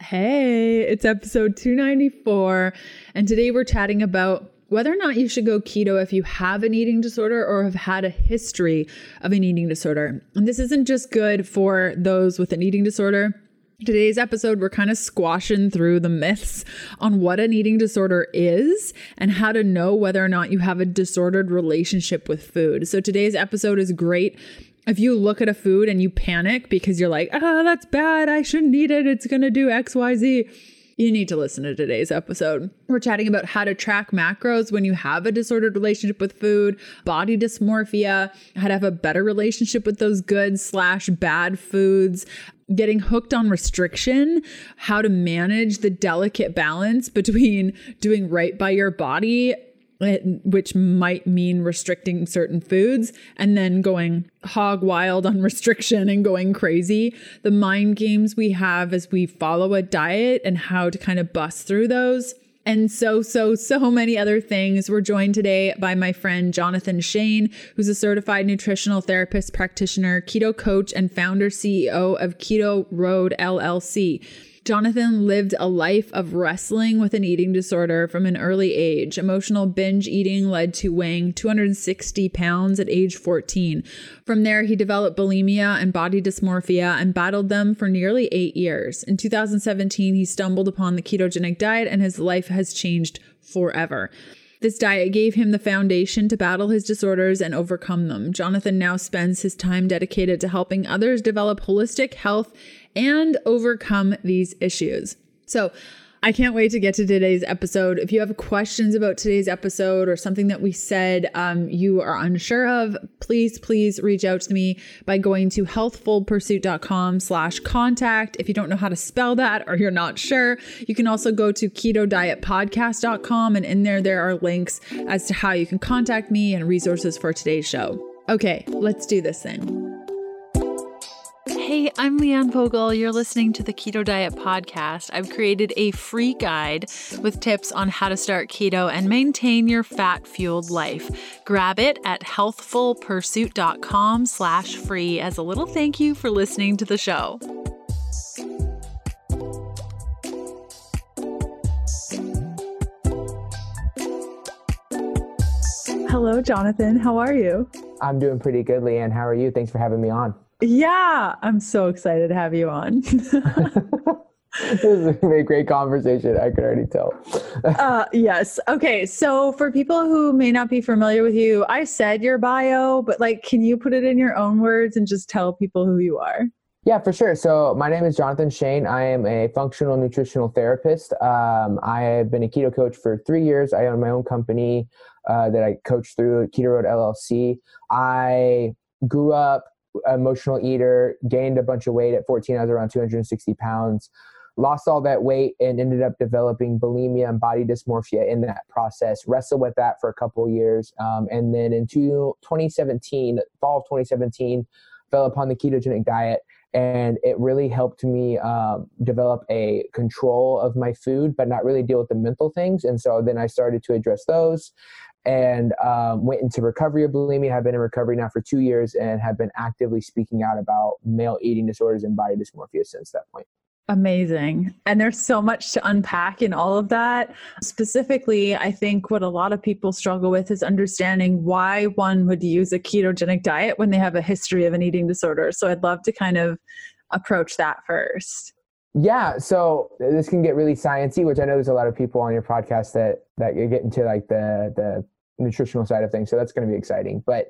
Hey, it's episode 294, and today we're chatting about whether or not you should go keto if you have an eating disorder or have had a history of an eating disorder. And this isn't just good for those with an eating disorder. Today's episode, we're kind of squashing through the myths on what an eating disorder is and how to know whether or not you have a disordered relationship with food. So, today's episode is great if you look at a food and you panic because you're like, ah, that's bad. I shouldn't eat it. It's going to do XYZ. You need to listen to today's episode. We're chatting about how to track macros when you have a disordered relationship with food, body dysmorphia, how to have a better relationship with those good slash bad foods, getting hooked on restriction, how to manage the delicate balance between doing right by your body which might mean restricting certain foods and then going hog wild on restriction and going crazy. The mind games we have as we follow a diet and how to kind of bust through those. And so, so, so many other things. We're joined today by my friend Jonathan Shane, who's a certified nutritional therapist practitioner, keto coach, and founder CEO of Keto Road LLC. Jonathan lived a life of wrestling with an eating disorder from an early age. Emotional binge eating led to weighing 260 pounds at age 14. From there, he developed bulimia and body dysmorphia and battled them for nearly eight years. In 2017, he stumbled upon the ketogenic diet and his life has changed forever. This diet gave him the foundation to battle his disorders and overcome them. Jonathan now spends his time dedicated to helping others develop holistic health and overcome these issues. So, I can't wait to get to today's episode. If you have questions about today's episode or something that we said um, you are unsure of, please, please reach out to me by going to healthfulpursuit.com slash contact. If you don't know how to spell that or you're not sure, you can also go to keto diet ketodietpodcast.com and in there, there are links as to how you can contact me and resources for today's show. Okay, let's do this thing. Hey, I'm Leanne Vogel. You're listening to the Keto Diet Podcast. I've created a free guide with tips on how to start keto and maintain your fat-fueled life. Grab it at healthfulpursuit.com slash free as a little thank you for listening to the show. Hello, Jonathan. How are you? I'm doing pretty good, Leanne. How are you? Thanks for having me on. Yeah, I'm so excited to have you on. this is a great conversation. I could already tell. uh, yes. Okay. So, for people who may not be familiar with you, I said your bio, but like, can you put it in your own words and just tell people who you are? Yeah, for sure. So, my name is Jonathan Shane. I am a functional nutritional therapist. Um, I have been a keto coach for three years. I own my own company uh, that I coach through Keto Road LLC. I grew up emotional eater, gained a bunch of weight at 14. I was around 260 pounds, lost all that weight, and ended up developing bulimia and body dysmorphia in that process. Wrestled with that for a couple years. Um, and then in two, 2017, fall of 2017, fell upon the ketogenic diet. And it really helped me um, develop a control of my food, but not really deal with the mental things. And so then I started to address those and um, went into recovery of bulimia. Have been in recovery now for two years and have been actively speaking out about male eating disorders and body dysmorphia since that point. Amazing. And there's so much to unpack in all of that. Specifically, I think what a lot of people struggle with is understanding why one would use a ketogenic diet when they have a history of an eating disorder. So I'd love to kind of approach that first. Yeah, so this can get really sciencey, which I know there's a lot of people on your podcast that that you get into like the the nutritional side of things. So that's going to be exciting. But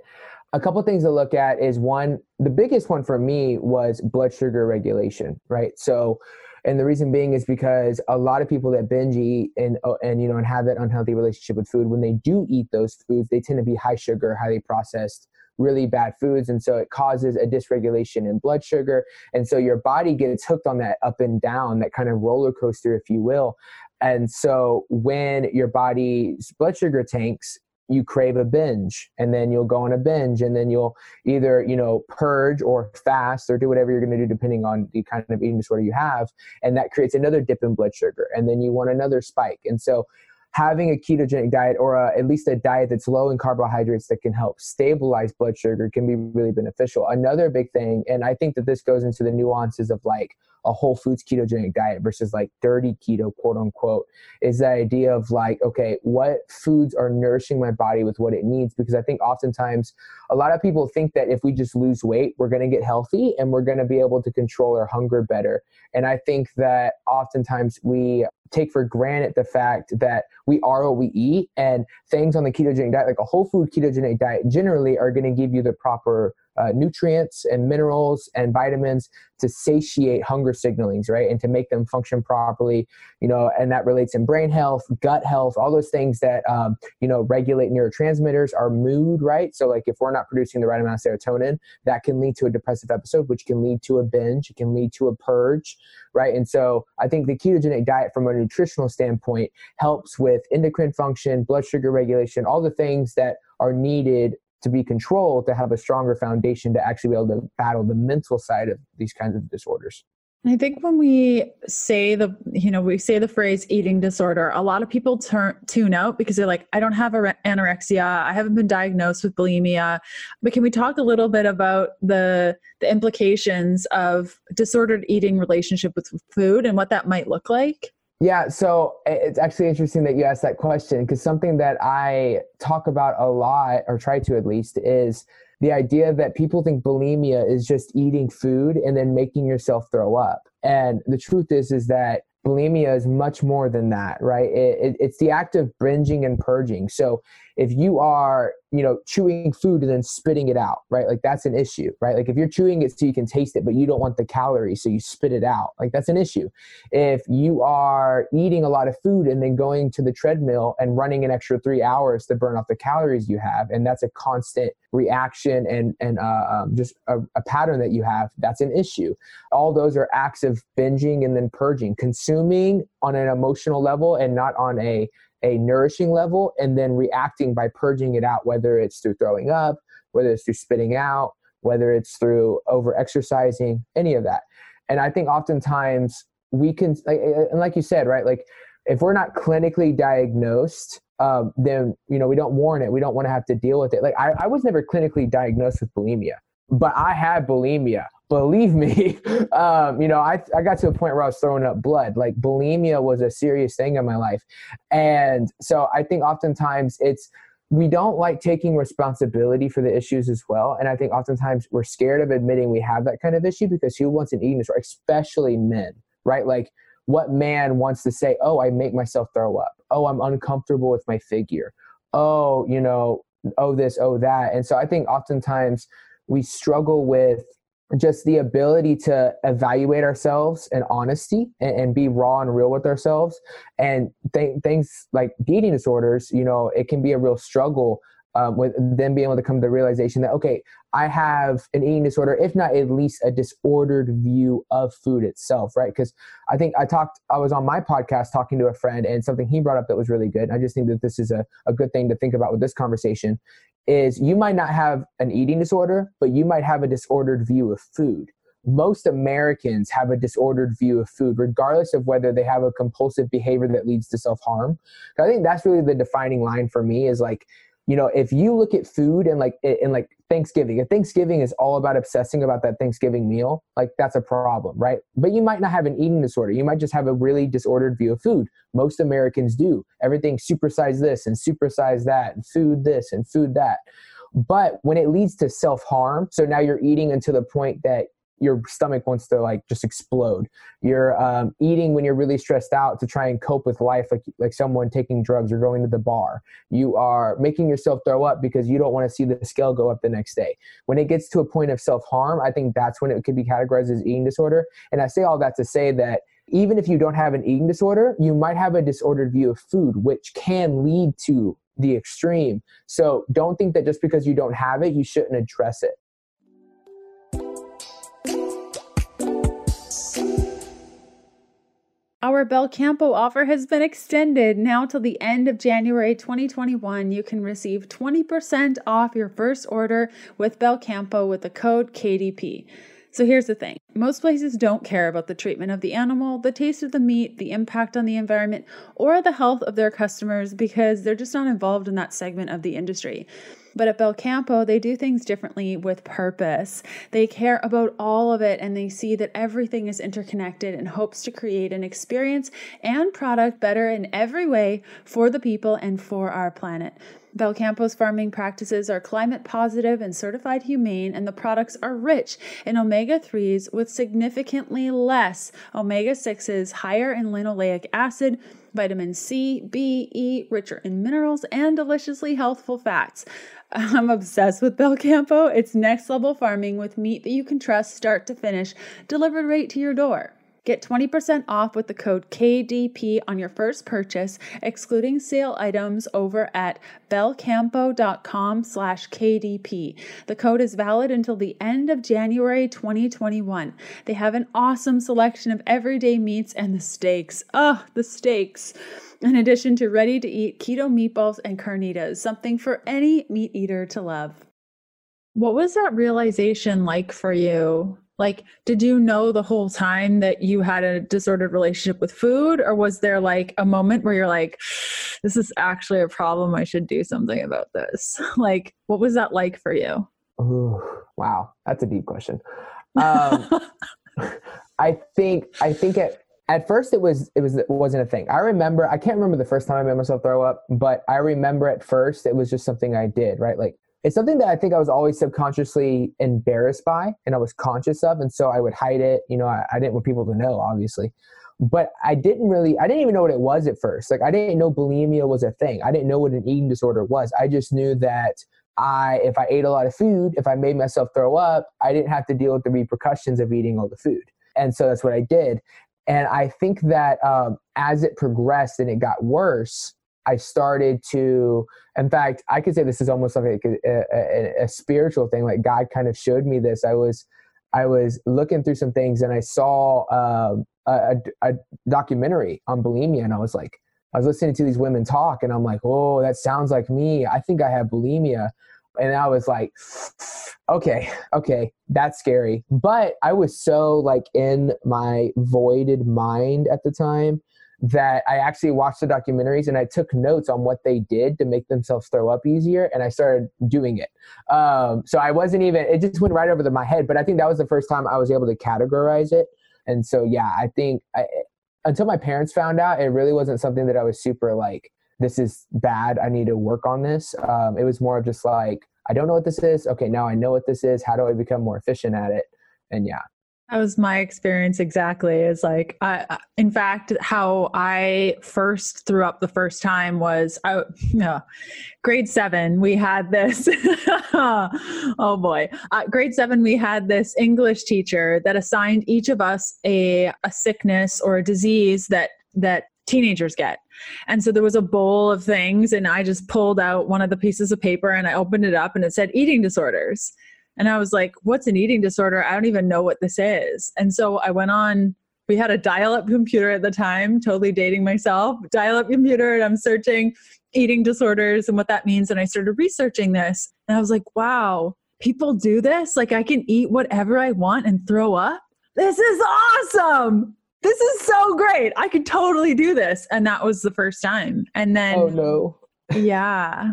a couple things to look at is one, the biggest one for me was blood sugar regulation, right? So, and the reason being is because a lot of people that binge eat and oh, and you know and have that unhealthy relationship with food, when they do eat those foods, they tend to be high sugar, highly processed really bad foods and so it causes a dysregulation in blood sugar and so your body gets hooked on that up and down that kind of roller coaster if you will and so when your body's blood sugar tanks you crave a binge and then you'll go on a binge and then you'll either you know purge or fast or do whatever you're going to do depending on the kind of eating disorder you have and that creates another dip in blood sugar and then you want another spike and so having a ketogenic diet or a, at least a diet that's low in carbohydrates that can help stabilize blood sugar can be really beneficial. Another big thing, and I think that this goes into the nuances of like a whole foods ketogenic diet versus like dirty keto, quote unquote, is the idea of like, okay, what foods are nourishing my body with what it needs? Because I think oftentimes a lot of people think that if we just lose weight, we're going to get healthy and we're going to be able to control our hunger better. And I think that oftentimes we take for granted the fact that we are what we eat and things on the ketogenic diet, like a whole food ketogenic diet, generally are going to give you the proper uh, nutrients and minerals and vitamins to satiate hunger signalings, right? And to make them function properly, you know, and that relates in brain health, gut health, all those things that, um, you know, regulate neurotransmitters, our mood, right? So, like, if we're not producing the right amount of serotonin, that can lead to a depressive episode, which can lead to a binge, it can lead to a purge, right? And so, I think the ketogenic diet, from a nutritional standpoint, helps with endocrine function, blood sugar regulation, all the things that are needed to be controlled to have a stronger foundation to actually be able to battle the mental side of these kinds of disorders. I think when we say the, you know, we say the phrase eating disorder, a lot of people turn tune out because they're like, I don't have anorexia, I haven't been diagnosed with bulimia. But can we talk a little bit about the the implications of disordered eating relationship with food and what that might look like? Yeah, so eh, it's actually interesting that you asked that question because something that I talk about a lot, or try to at least, is the idea that people think bulimia is just eating food and then making yourself throw up. And the truth is, is that bulimia is much more than that, right? It, it, it's the act of binging and purging. So if you are you know chewing food and then spitting it out right? Like that's an issue right? Like if you're chewing it so you can taste it but you don't want the calories so you spit it out like that's an issue. If you are eating a lot of food and then going to the treadmill and running an extra three hours to burn off the calories you have and that's a constant reaction and and uh, um, just a, a pattern that you have that's an issue. All those are acts of binging and then purging consuming on an emotional level and not on a a nourishing level and then reacting by purging it out, whether it's through throwing up, whether it's through spitting out, whether it's through over exercising, any of that. And I think oftentimes we can, and like you said, right, like if we're not clinically diagnosed, um, then you know we don't warn it. We don't want to have to deal with it. Like I, I was never clinically diagnosed with bulimia, but I had bulimia believe me, um, you know, I, I got to a point where I was throwing up blood. Like bulimia was a serious thing in my life. And so I think oftentimes it's, we don't like taking responsibility for the issues as well. And I think oftentimes we're scared of admitting we have that kind of issue because who wants an eating disorder, especially men, right? Like what man wants to say, oh, I make myself throw up. Oh, I'm uncomfortable with my figure. Oh, you know, oh, this, oh, that. And so I think oftentimes we struggle with just the ability to evaluate ourselves and honesty and, and, be raw and real with ourselves. And th- things like eating disorders you know it can be a real struggle um, with them being able to come to the realization that okay i have an eating disorder if not at least a disordered view of food itself right? Because i think i talked i was on my podcast talking to a friend and something he brought up that was really good. I just think that this is a, a good thing to think about with this conversation is you might not have an eating disorder, but you might have a disordered view of food. Most Americans have a disordered view of food, regardless of whether they have a compulsive behavior that leads to self harm. I think that's really the defining line for me is like, you know, if you look at food and like and like Thanksgiving, if Thanksgiving is all about obsessing about that Thanksgiving meal, like that's a problem, right? But you might not have an eating disorder. You might just have a really disordered view of food. Most Americans do. Everything supersize this and supersize that, and food this and food that. But when it leads to self harm, so now you're eating until the point that your stomach wants to like just explode. You're um, eating when you're really stressed out to try and cope with life, like like someone taking drugs or going to the bar. You are making yourself throw up because you don't want to see the scale go up the next day. When it gets to a point of self harm, I think that's when it could be categorized as eating disorder. And I say all that to say that even if you don't have an eating disorder, you might have a disordered view of food, which can lead to the extreme. So don't think that just because you don't have it, you shouldn't address it. Our Belcampo offer has been extended now till the end of January 2021. You can receive 20% off your first order with Belcampo with the code KDP. So here's the thing Most places don't care about the treatment of the animal, the taste of the meat, the impact on the environment, or the health of their customers because they're just not involved in that segment of the industry. But at Belcampo, they do things differently with purpose. They care about all of it and they see that everything is interconnected and hopes to create an experience and product better in every way for the people and for our planet. Belcampo's farming practices are climate positive and certified humane, and the products are rich in omega 3s with significantly less omega 6s, higher in linoleic acid, vitamin C, B, E, richer in minerals, and deliciously healthful fats. I'm obsessed with Belcampo. It's next level farming with meat that you can trust start to finish, delivered right to your door. Get 20% off with the code KDP on your first purchase, excluding sale items over at belcampo.com slash KDP. The code is valid until the end of January 2021. They have an awesome selection of everyday meats and the steaks. Oh, the steaks in addition to ready to eat keto meatballs and carnitas, something for any meat eater to love. What was that realization like for you? Like, did you know the whole time that you had a disordered relationship with food? Or was there like a moment where you're like, this is actually a problem. I should do something about this? Like, what was that like for you? Ooh, wow. That's a deep question. Um, I think, I think it, at first it was it was it wasn't a thing. I remember I can't remember the first time I made myself throw up, but I remember at first it was just something I did, right? Like it's something that I think I was always subconsciously embarrassed by and I was conscious of. And so I would hide it. You know, I, I didn't want people to know, obviously. But I didn't really, I didn't even know what it was at first. Like, I didn't know bulimia was a thing. I didn't know what an eating disorder was. I just knew that I, if I ate a lot of food, if I made myself throw up, I didn't have to deal with the repercussions of eating all the food. And so that's what I did. And I think that um, as it progressed and it got worse, I started to, in fact, I could say this is almost like a, a, a, spiritual thing. Like God kind of showed me this. I was, I was looking through some things and I saw um, a, a, documentary on bulimia, and I was like, I was listening to these women talk, and I'm like, oh, that sounds like me. I think I have bulimia, and I was like, okay, okay, that's scary. But I was so like in my voided mind at the time that I actually watched the documentaries and I took notes on what they did to make themselves throw up easier, and I started doing it. Um, so I wasn't even; it just went right over the, my head. But I think that was the first time I was able to categorize it. And so, yeah, I think I, until my parents found out, it really wasn't something that I was super like, "This is bad. I need to work on this." Um, it was more of just like, "I don't know what this is. Okay, now I know what this is. How do I become more efficient at it?" And yeah, that was my experience exactly. Is like, I, in fact, how I first threw up the first time was, I, yeah, grade seven. We had this. oh boy, uh, grade seven. We had this English teacher that assigned each of us a a sickness or a disease that that teenagers get. And so there was a bowl of things, and I just pulled out one of the pieces of paper and I opened it up, and it said eating disorders. And I was like, what's an eating disorder? I don't even know what this is. And so I went on, we had a dial up computer at the time, totally dating myself, dial up computer, and I'm searching eating disorders and what that means. And I started researching this. And I was like, wow, people do this? Like I can eat whatever I want and throw up? This is awesome. This is so great. I could totally do this. And that was the first time. And then, oh no. yeah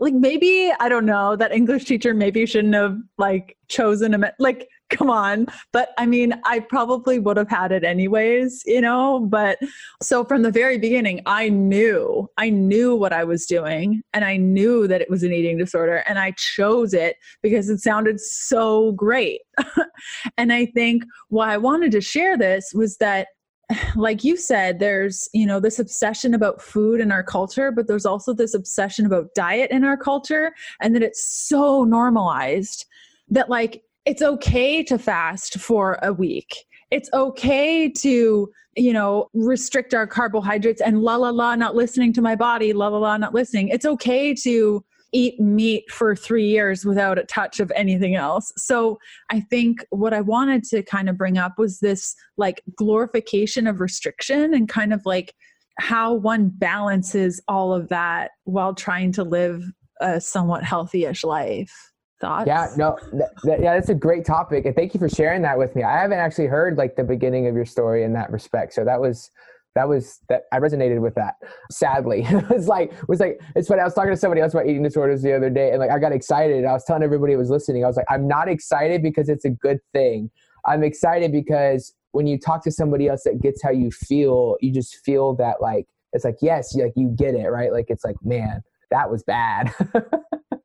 like maybe i don't know that english teacher maybe shouldn't have like chosen a like come on. But i mean i probably would have had it anyways you know? But so from the very beginning i knew i knew what i was doing and i knew that it was an eating disorder and i chose it because it sounded so great. And i think why i wanted to share this was that like you said there's you know this obsession about food in our culture but there's also this obsession about diet in our culture and that it's so normalized that like it's okay to fast for a week. It's okay to you know restrict our carbohydrates and la la la not listening to my body la la la not listening. It's okay to eat meat for three years without a touch of anything else. So I think what I wanted to kind of bring up was this like glorification of restriction and kind of like how one balances all of that while trying to live a somewhat healthy-ish life. Thoughts? Yeah, no, th- th- yeah, that's a great topic, and thank you for sharing that with me. I haven't actually heard like the beginning of your story in that respect, so that was that was that I resonated with that. Sadly, it was like it was like it's funny. I was talking to somebody else about eating disorders the other day, and like I got excited. I was telling everybody who was listening, I was like, I'm not excited because it's a good thing. I'm excited because when you talk to somebody else that gets how you feel, you just feel that like it's like yes, like you get it, right? Like it's like man, that was bad.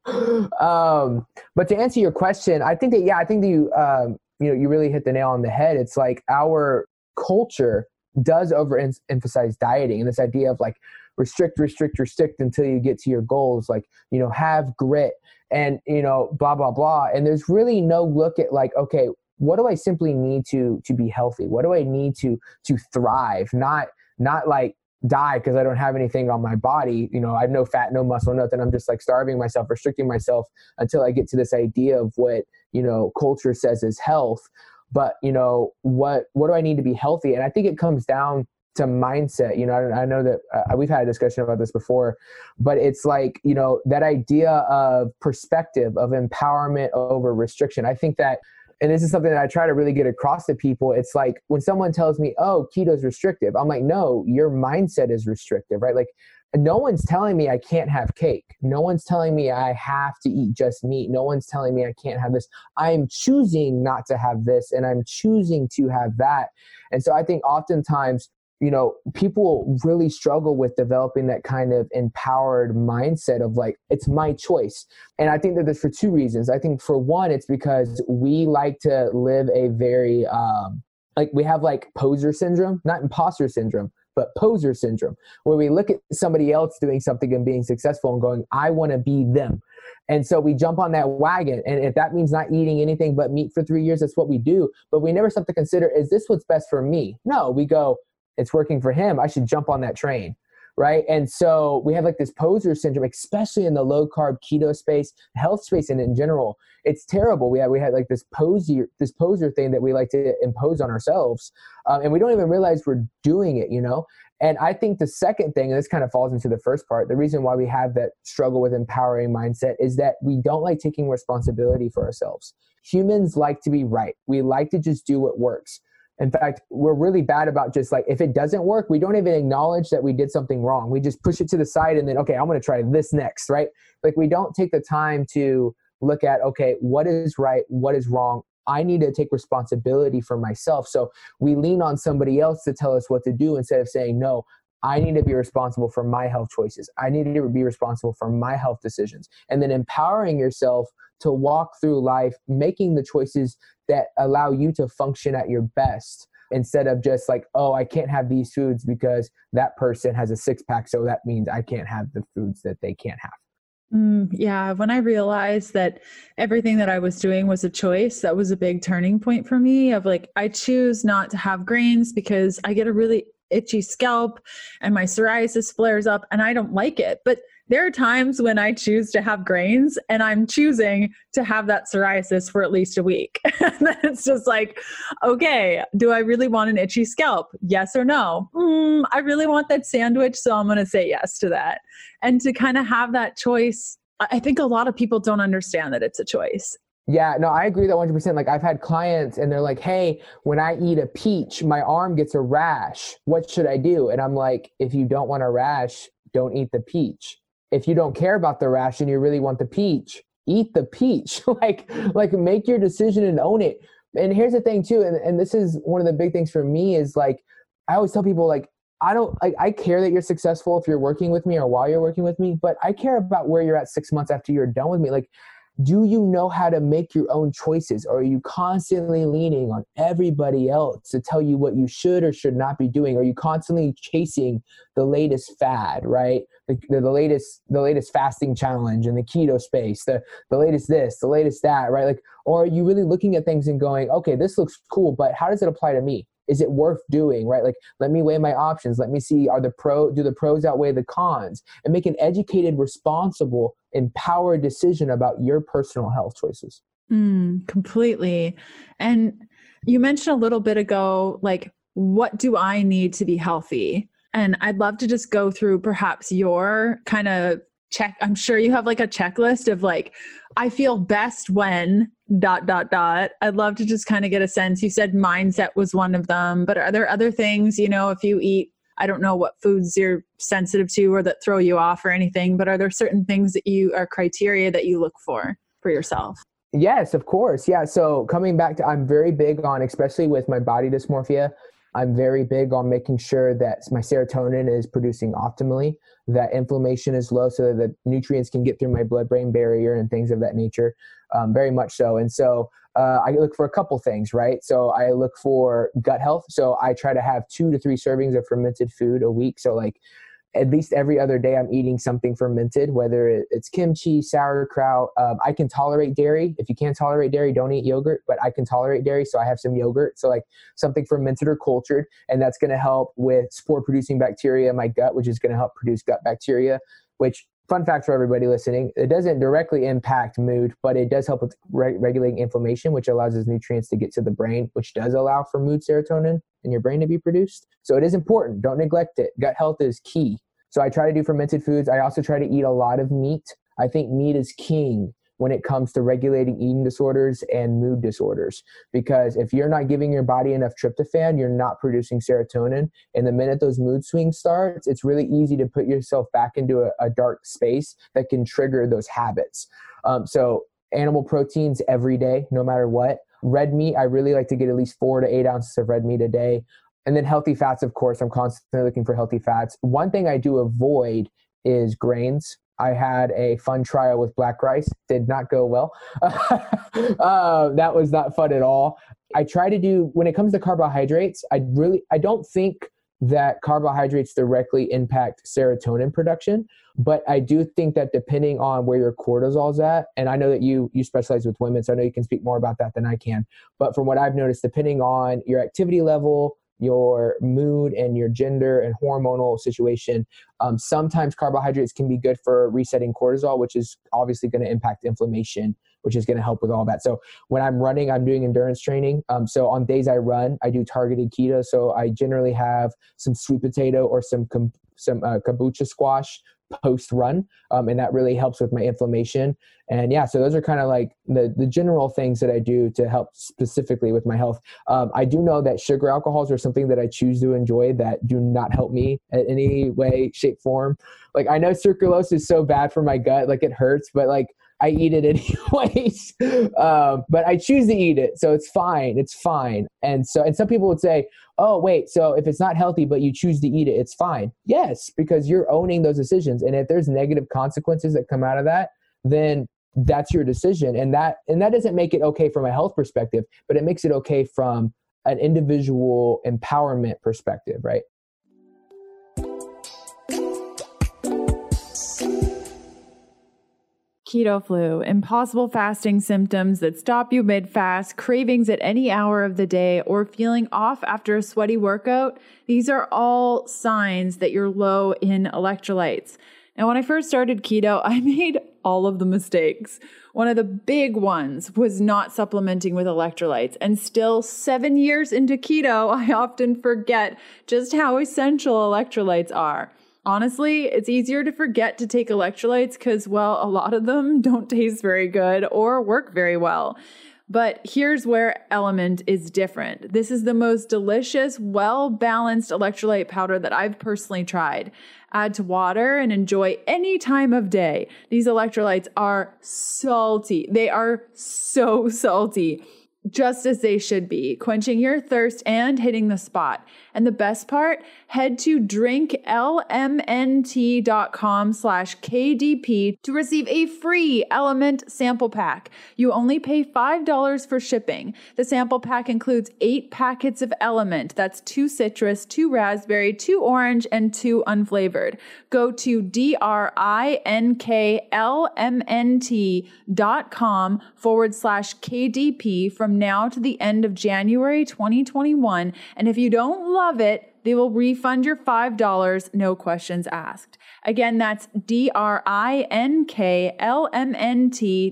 um, but to answer your question, I think that yeah, I think that you um, you know you really hit the nail on the head. It's like our culture does overemphasize dieting and this idea of like restrict, restrict, restrict until you get to your goals. Like you know, have grit and you know, blah blah blah. And there's really no look at like okay, what do I simply need to to be healthy? What do I need to to thrive? Not not like die because I don't have anything on my body. You know, I have no fat, no muscle, nothing. I'm just like starving myself, restricting myself until I get to this idea of what, you know, culture says is health. But, you know, what what do I need to be healthy? And I think it comes down to mindset. You know, I, I know that uh, we've had a discussion about this before, but it's like, you know, that idea of perspective, of empowerment over restriction. I think that and this is something that I try to really get across to people. It's like when someone tells me, "Oh, keto's restrictive," I'm like, "No, your mindset is restrictive, right?" Like, no one's telling me I can't have cake. No one's telling me I have to eat just meat. No one's telling me I can't have this. I'm choosing not to have this, and I'm choosing to have that. And so I think oftentimes you know, people really struggle with developing that kind of empowered mindset of like, it's my choice. And I think that that's for two reasons. I think for one, it's because we like to live a very, um, like we have like poser syndrome, not imposter syndrome, but poser syndrome, where we look at somebody else doing something and being successful and going, I want to be them. And so we jump on that wagon. And if that means not eating anything but meat for three years, that's what we do. But we never stop to consider, is this what's best for me? No, we go, it's working for him i should jump on that train right? And so we have like this poser syndrome especially in the low carb keto space health space and in general. It's terrible. We have we had like this poser this poser thing that we like to impose on ourselves um, and we don't even realize we're doing it you know? And i think the second thing and this kind of falls into the first part the reason why we have that struggle with empowering mindset is that we don't like taking responsibility for ourselves. Humans like to be right. We like to just do what works in fact, we're really bad about just like if it doesn't work, we don't even acknowledge that we did something wrong. We just push it to the side and then okay, I'm going to try this next, right? Like we don't take the time to look at okay, what is right, what is wrong. I need to take responsibility for myself. So we lean on somebody else to tell us what to do instead of saying no. I need to be responsible for my health choices. I need to be responsible for my health decisions. And then empowering yourself to walk through life making the choices that allow you to function at your best instead of just like oh i can't have these foods because that person has a six pack so that means i can't have the foods that they can't have mm, yeah when i realized that everything that i was doing was a choice that was a big turning point for me of like i choose not to have grains because i get a really itchy scalp and my psoriasis flares up and i don't like it but there are times when I choose to have grains and I'm choosing to have that psoriasis for at least a week. and it's just like, okay, do I really want an itchy scalp? Yes or no? Mm, I really want that sandwich, so I'm going to say yes to that. And to kind of have that choice, I think a lot of people don't understand that it's a choice. Yeah, no, I agree that 100%. Like I've had clients and they're like, "Hey, when I eat a peach, my arm gets a rash. What should I do?" And I'm like, "If you don't want a rash, don't eat the peach." if you don't care about the rash and you really want the peach, eat the peach. like like make your decision and own it. And here's the thing too, and, and this is one of the big things for me is like I always tell people like I don't like I care that you're successful if you're working with me or while you're working with me, but I care about where you're at six months after you're done with me. Like do you know how to make your own choices? Or are you constantly leaning on everybody else to tell you what you should or should not be doing? Are you constantly chasing the latest fad right? The, the, the latest the latest fasting challenge in the keto space the, the latest this the latest that right? Like or are you really looking at things and going okay this looks cool but how does it apply to me? Is it worth doing? Right? Like let me weigh my options. Let me see are the pro do the pros outweigh the cons? And make an educated responsible empowered decision about your personal health choices. Mm, completely. And you mentioned a little bit ago like what do i need to be healthy? And i'd love to just go through perhaps your kind of check i'm sure you have like a checklist of like i feel best when dot dot dot. I'd love to just kind of get a sense. You said mindset was one of them but are there other things you know if you eat i don't know what foods you're sensitive to or that throw you off or anything but are there certain things that you are criteria that you look for for yourself Yes, of course. Yeah. So coming back to, I'm very big on, especially with my body dysmorphia, I'm very big on making sure that my serotonin is producing optimally, that inflammation is low so that the nutrients can get through my blood brain barrier and things of that nature. Um, very much so. And so uh, I look for a couple things, right? So I look for gut health. So I try to have two to three servings of fermented food a week. So, like, at least every other day I'm eating something fermented, whether it's kimchi, sauerkraut. Um, I can tolerate dairy. If you can't tolerate dairy, don't eat yogurt, but I can tolerate dairy. So I have some yogurt. So like something fermented or cultured, and that's going to help with spore producing bacteria in my gut, which is going to help produce gut bacteria, which fun fact for everybody listening it doesn't directly impact mood but it does help with re- regulating inflammation which allows those nutrients to get to the brain which does allow for mood serotonin in your brain to be produced. So it is important. Don't neglect it. Gut health is key. So i try to do fermented foods. I also try to eat a lot of meat. I think meat is king when it comes to regulating eating disorders and mood disorders. Because if you're not giving your body enough tryptophan, you're not producing serotonin. And the minute those mood swings starts, it's really easy to put yourself back into a, a dark space that can trigger those habits. Um, so animal proteins every day, no matter what. Red meat, I really like to get at least four to eight ounces of red meat a day. And then healthy fats, of course, I'm constantly looking for healthy fats. One thing I do avoid is grains. I had a fun trial with black rice. Did not go well. uh, that was not fun at all. I try to do when it comes to carbohydrates. I really I don't think that carbohydrates directly impact serotonin production, but I do think that depending on where your cortisol's at, and I know that you you specialize with women, so I know you can speak more about that than I can. But from what I've noticed, depending on your activity level, your mood and your gender and hormonal situation. Um, sometimes carbohydrates can be good for resetting cortisol, which is obviously going to impact inflammation, which is going to help with all that. So when I'm running, I'm doing endurance training. Um, so on days I run, I do targeted keto. So I generally have some sweet potato or some com- some uh, kabocha squash post run um, and that really helps with my inflammation and yeah so those are kind of like the the general things that i do to help specifically with my health um, i do know that sugar alcohols are something that i choose to enjoy that do not help me in any way shape form like i know sucralose is so bad for my gut like it hurts but like I eat it anyways. um, but I choose to eat it, so it's fine. It's fine. And so, and some people would say, "Oh, wait, so if it's not healthy, but you choose to eat it, it's fine." Yes, because you're owning those decisions, and if there's negative consequences that come out of that, then that's your decision, and that and that doesn't make it okay from a health perspective, but it makes it okay from an individual empowerment perspective, right? Keto flu, impossible fasting symptoms that stop you mid fast, cravings at any hour of the day, or feeling off after a sweaty workout, these are all signs that you're low in electrolytes. Now, when I first started keto, I made all of the mistakes. One of the big ones was not supplementing with electrolytes. And still, seven years into keto, I often forget just how essential electrolytes are. Honestly, it's easier to forget to take electrolytes because, well, a lot of them don't taste very good or work very well. But here's where LMNT is different. This is the most delicious, well balanced electrolyte powder that I've personally tried. Add to water and enjoy any time of day. These electrolytes are salty. They are so salty just as they should be, quenching your thirst and hitting the spot. And the best part, head to drinklmnt.com slash KDP to receive a free LMNT sample pack. You only pay $5 for shipping. The sample pack includes eight packets of LMNT. That's two citrus, two raspberry, two orange, and two unflavored. Go to D-R-I-N-K-L-M-N-T.com forward slash KDP from now to the end of January 2021. And if you don't love it, they will refund your $5, no questions asked. Again, that's D-R-I-N-K-L-M-N-T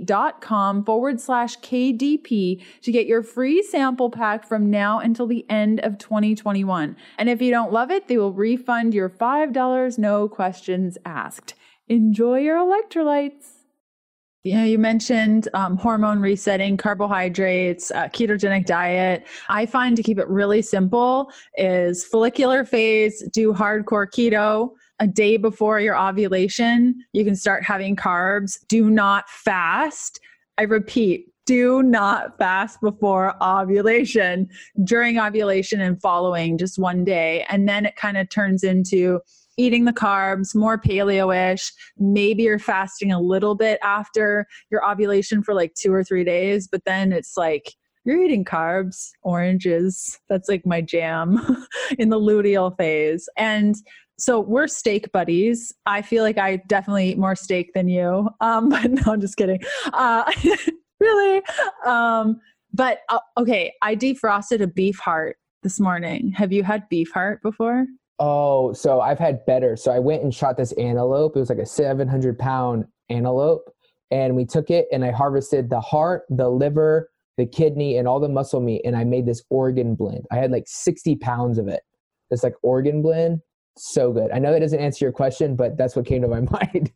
dot com forward slash KDP to get your free sample pack from now until the end of 2021. And if you don't love it, they will refund your $5, no questions asked. enjoy your electrolytes. Yeah, you mentioned um, hormone resetting, carbohydrates, uh, ketogenic diet. I find to keep it really simple is follicular phase, do hardcore keto. A day before your ovulation, you can start having carbs. Do not fast. I repeat, do not fast before ovulation. During ovulation and following, just one day. And then it kind of turns into eating the carbs, more paleo ish. Maybe you're fasting a little bit after your ovulation for like two or three days, but then it's like, you're eating carbs, oranges. That's like my jam in the luteal phase. And so we're steak buddies. I feel like I definitely eat more steak than you. Um, but no, I'm just kidding. Uh, really? Um, but uh, okay, I defrosted a beef heart this morning. Have you had beef heart before? Oh, so I've had better. So I went and shot this antelope. It was like a 700 pound antelope. And we took it and I harvested the heart, the liver, the kidney, and all the muscle meat. And I made this organ blend. I had like 60 pounds of it. This like organ blend. So good. I know that doesn't answer your question, but that's what came to my mind.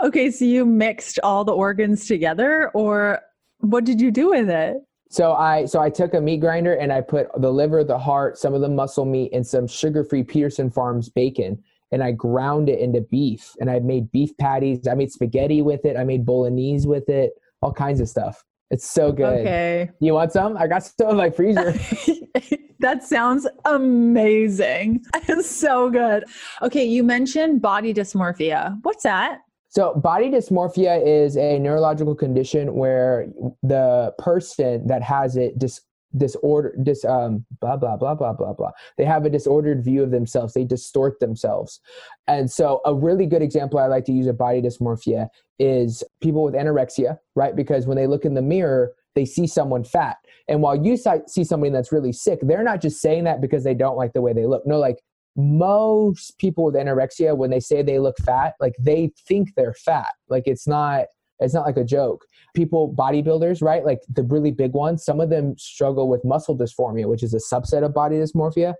okay. So you mixed all the organs together, or what did you do with it? So I so I took a meat grinder and I put the liver, the heart, some of the muscle meat, and some sugar-free Pederson Farms bacon, and I ground it into beef. And I made beef patties. I made spaghetti with it. I made bolognese with it. All kinds of stuff. It's so good. Okay. You want some? I got some in my freezer. that sounds amazing. It's so good. Okay, you mentioned body dysmorphia. What's that? So, body dysmorphia is a neurological condition where the person that has it dis- disorder dis um blah blah blah blah blah blah they have a disordered view of themselves. They distort themselves. And so a really good example i like to use of body dysmorphia is people with anorexia right? Because when they look in the mirror they see someone fat. And while you see somebody that's really sick they're not just saying that because they don't like the way they look. No like most people with anorexia when they say they look fat like they think they're fat. Like it's not it's not like a joke. People bodybuilders right? Like the really big ones some of them struggle with muscle dysphoria which is a subset of body dysmorphia.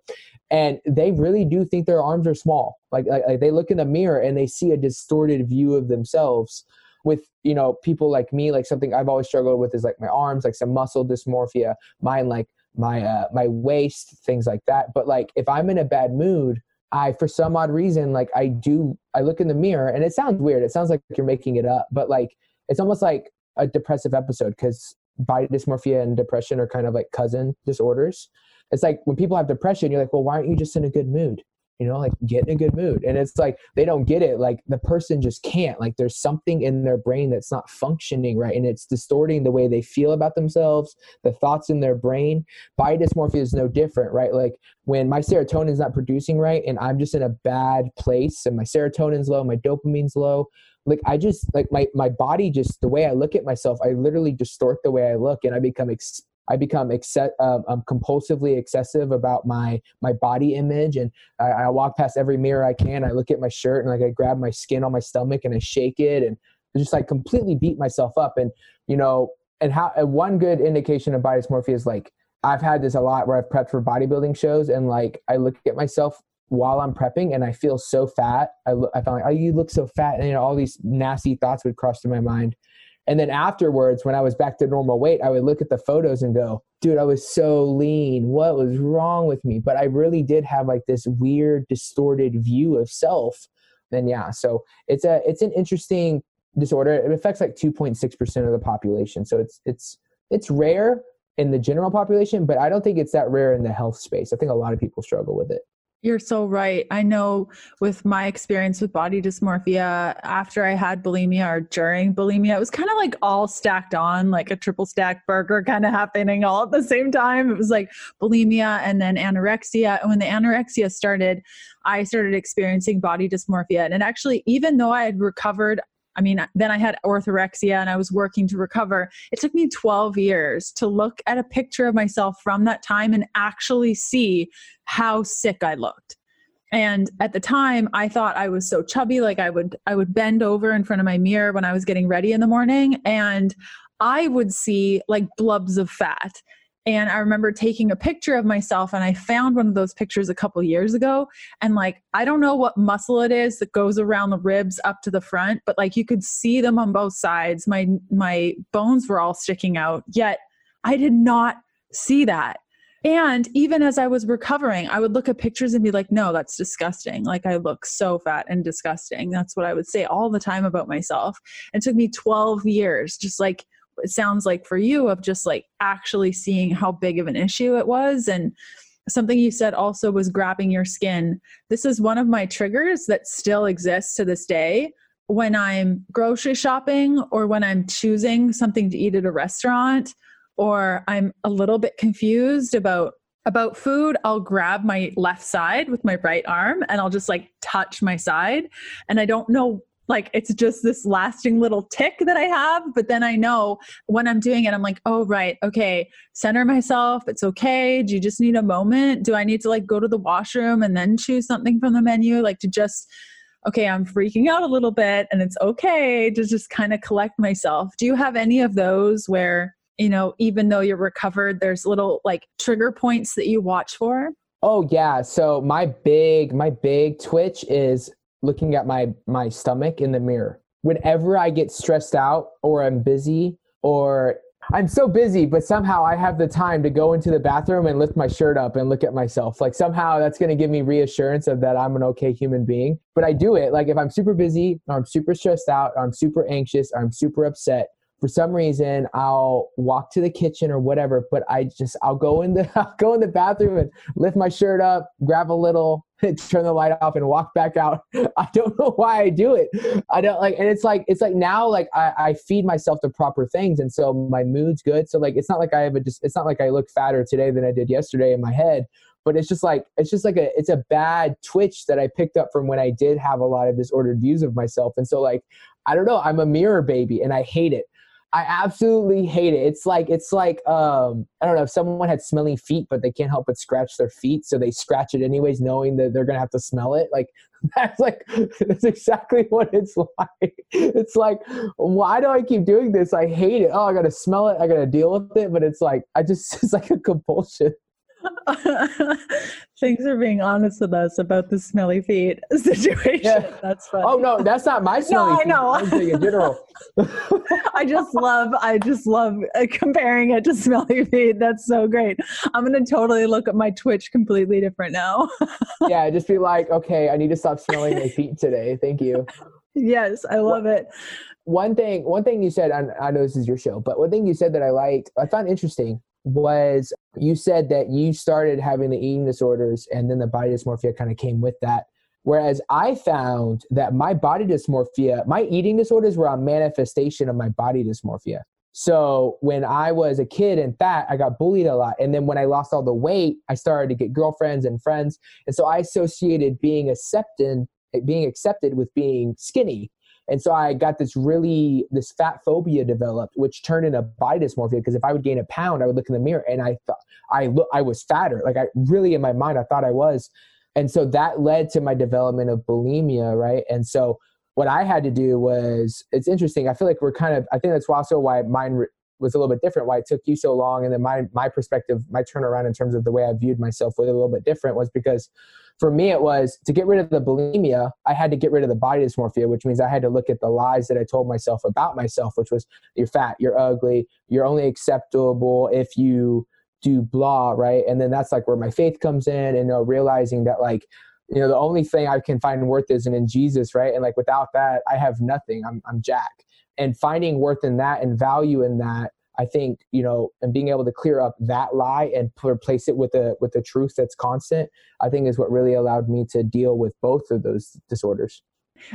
And they really do think their arms are small. Like, like, like they look in the mirror and they see a distorted view of themselves with you know people like me like something i've always struggled with is like my arms like some muscle dysmorphia mine like my uh, my waist, things like that. But like if I'm in a bad mood, I for some odd reason like I do I look in the mirror and it sounds weird. It sounds like you're making it up, but like it's almost like a depressive episode because body dysmorphia and depression are kind of like cousin disorders. It's like when people have depression, you're like, well, why aren't you just in a good mood? You know like get in a good mood. And it's like they don't get it. Like the person just can't. Like there's something in their brain that's not functioning right and it's distorting the way they feel about themselves the thoughts in their brain. Body dysmorphia is no different right? Like when my serotonin is not producing right and i'm just in a bad place and my serotonin's low my dopamine's low like i just like my my body just the way i look at myself i literally distort the way i look and i become ex- I become exce- uh, um, compulsively excessive about my my body image, and I, I, walk past every mirror I can. I look at my shirt and like I grab my skin on my stomach and I shake it, and just like completely beat myself up. And you know, and how and one good indication of body dysmorphia is like I've had this a lot where I've prepped for bodybuilding shows, and like I look at myself while I'm prepping and I feel so fat. I, look, I found like, oh, you look so fat. And you know, all these nasty thoughts would cross through my mind. And then afterwards, when I was back to normal weight, I would look at the photos and go, dude, I was so lean. What was wrong with me? But I really did have like this weird, distorted view of self. And yeah, so it's a it's an interesting disorder. It affects like 2.6% of the population. So it's it's it's rare in the general population, but I don't think it's that rare in the health space. I think a lot of people struggle with it. You're so right. I know with my experience with body dysmorphia, after I had bulimia or during bulimia, it was kind of like all stacked on, like a triple stack burger kind of happening all at the same time. It was like bulimia and then anorexia. And when the anorexia started, I started experiencing body dysmorphia. And actually, even though I had recovered I mean, then I had orthorexia and I was working to recover. It took me 12 years to look at a picture of myself from that time and actually see how sick I looked. And at the time, I thought I was so chubby like I would I would bend over in front of my mirror when I was getting ready in the morning and I would see like blubs of fat and I remember taking a picture of myself and I found one of those pictures a couple years ago and like I don't know what muscle it is that goes around the ribs up to the front but like you could see them on both sides my my bones were all sticking out yet I did not see that and even as I was recovering, I would look at pictures and be like, no, that's disgusting. Like, I look so fat and disgusting. That's what I would say all the time about myself. It took me 12 years, just like it sounds like for you, of just like actually seeing how big of an issue it was. And something you said also was grabbing your skin. This is one of my triggers that still exists to this day when I'm grocery shopping or when I'm choosing something to eat at a restaurant or I'm a little bit confused about about food, I'll grab my left side with my right arm and I'll just like touch my side. And I don't know, like, it's just this lasting little tick that I have. But then I know when I'm doing it, I'm like, oh, right, okay, center myself. It's okay. Do you just need a moment? Do I need to like go to the washroom and then choose something from the menu? Like, to just, okay, I'm freaking out a little bit and it's okay to just kind of collect myself. Do you have any of those where, you know, even though you're recovered, there's little like trigger points that you watch for? Oh yeah. So my big my big twitch is looking at my my stomach in the mirror. Whenever I get stressed out or I'm busy or I'm so busy, but somehow I have the time to go into the bathroom and lift my shirt up and look at myself. Like somehow that's going to give me reassurance of that I'm an okay human being. But I do it like if I'm super busy or I'm super stressed out or I'm super anxious or I'm super upset, for some reason I'll walk to the kitchen or whatever, but I just I'll go in the I'll go in the bathroom and lift my shirt up, grab a little, turn the light off, and walk back out. I don't know why I do it. I don't like, and it's like it's like now like I, I feed myself the proper things, and so my mood's good. So like it's not like I have a just it's not like I look fatter today than I did yesterday in my head, but it's just like it's just like a it's a bad twitch that I picked up from when I did have a lot of disordered views of myself, and so like I don't know, I'm a mirror baby, and I hate it. I absolutely hate it. It's like it's like um I don't know if someone had smelly feet but they can't help but scratch their feet so they scratch it anyways knowing that they're gonna have to smell it. Like that's like that's exactly what it's like. It's like why do I keep doing this? I hate it. Oh, I gotta smell it. I gotta deal with it. But it's like I just it's like a compulsion. Thanks for being honest with us about the smelly feet situation. Yeah. That's fun. Oh no, that's not my smelly no, I know. feet. in general. I just love, I just love uh, comparing it to smelly feet. That's so great. I'm gonna totally look at my Twitch completely different now. yeah, just be like, okay, I need to stop smelling my feet today. Thank you. Yes, I love it. One thing, one thing you said, I know this is your show, but one thing you said that I liked, I found interesting was you said that you started having the eating disorders and then the body dysmorphia kind of came with that. Whereas I found that my body dysmorphia, my eating disorders were a manifestation of my body dysmorphia. So when I was a kid and fat, I got bullied a lot. And then when I lost all the weight, I started to get girlfriends and friends. And so I associated being accepted, being accepted with being skinny. And so I got this really this fat phobia developed, which turned into body dysmorphia. Because if I would gain a pound, I would look in the mirror and I thought I look I was fatter. Like I really in my mind I thought I was. And so that led to my development of bulimia, right? And so what I had to do was it's interesting. I feel like we're kind of I think that's also why mine was a little bit different. Why it took you so long, and then my my perspective, my turnaround in terms of the way I viewed myself was a little bit different. Was because for me it was to get rid of the bulimia i had to get rid of the body dysmorphia which means i had to look at the lies that i told myself about myself which was you're fat you're ugly you're only acceptable if you do blah right and then that's like where my faith comes in and realizing that like you know the only thing i can find worth is in jesus right and like without that i have nothing i'm, I'm jack and finding worth in that and value in that I think you know, and being able to clear up that lie and replace it with a with a truth that's constant, I think is what really allowed me to deal with both of those disorders.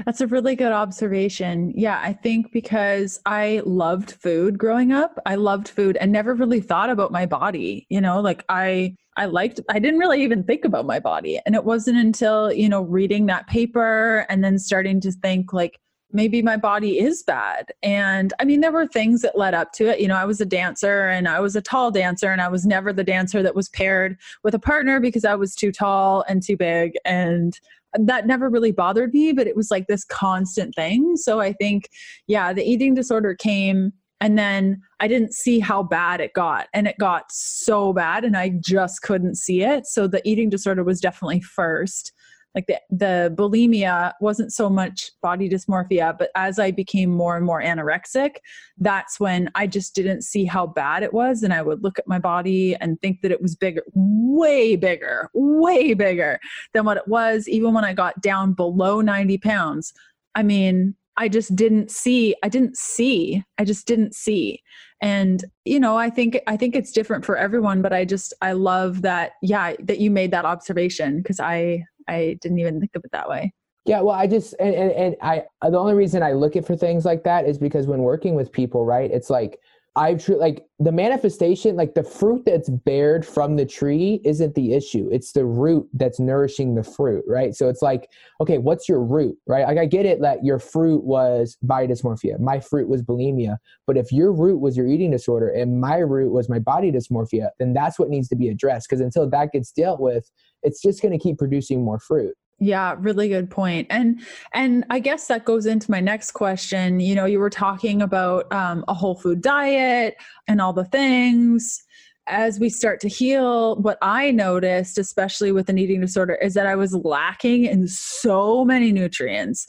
That's a really good observation. Yeah, I think because I loved food growing up, I loved food and never really thought about my body, you know, like I I liked I didn't really even think about my body. And it wasn't until, you know, reading that paper and then starting to think like maybe my body is bad. And I mean, there were things that led up to it. You know, I was a dancer and I was a tall dancer, and I was never the dancer that was paired with a partner because I was too tall and too big. And that never really bothered me, but it was like this constant thing. So I think, yeah, the eating disorder came And then I didn't see how bad it got. And it got so bad, and I just couldn't see it. So the eating disorder was definitely first like the, the bulimia wasn't so much body dysmorphia but as i became more and more anorexic that's when i just didn't see how bad it was. And i would look at my body and think that it was bigger way bigger way bigger than what it was. Even when i got down below 90 pounds i mean i just didn't see i didn't see i just didn't see. And you know i think i think it's different for everyone but i just i love that yeah that you made that observation because i I didn't even think of it that way. Yeah, well, I just and, and, and I the only reason I look at for things like that is because when working with people, right, it's like I tr- like the manifestation, like the fruit that's bared from the tree isn't the issue. It's the root that's nourishing the fruit, right? So it's like, okay, what's your root, right? Like I get it that your fruit was body dysmorphia, my fruit was bulimia, but if your root was your eating disorder and my root was my body dysmorphia, then that's what needs to be addressed. Because until that gets dealt with, it's just going to keep producing more fruit. Yeah, really good point. And and I guess that goes into my next question. You know, you were talking about um, a whole food diet and all the things. As we start to heal, what I noticed, especially with an eating disorder, is that I was lacking in so many nutrients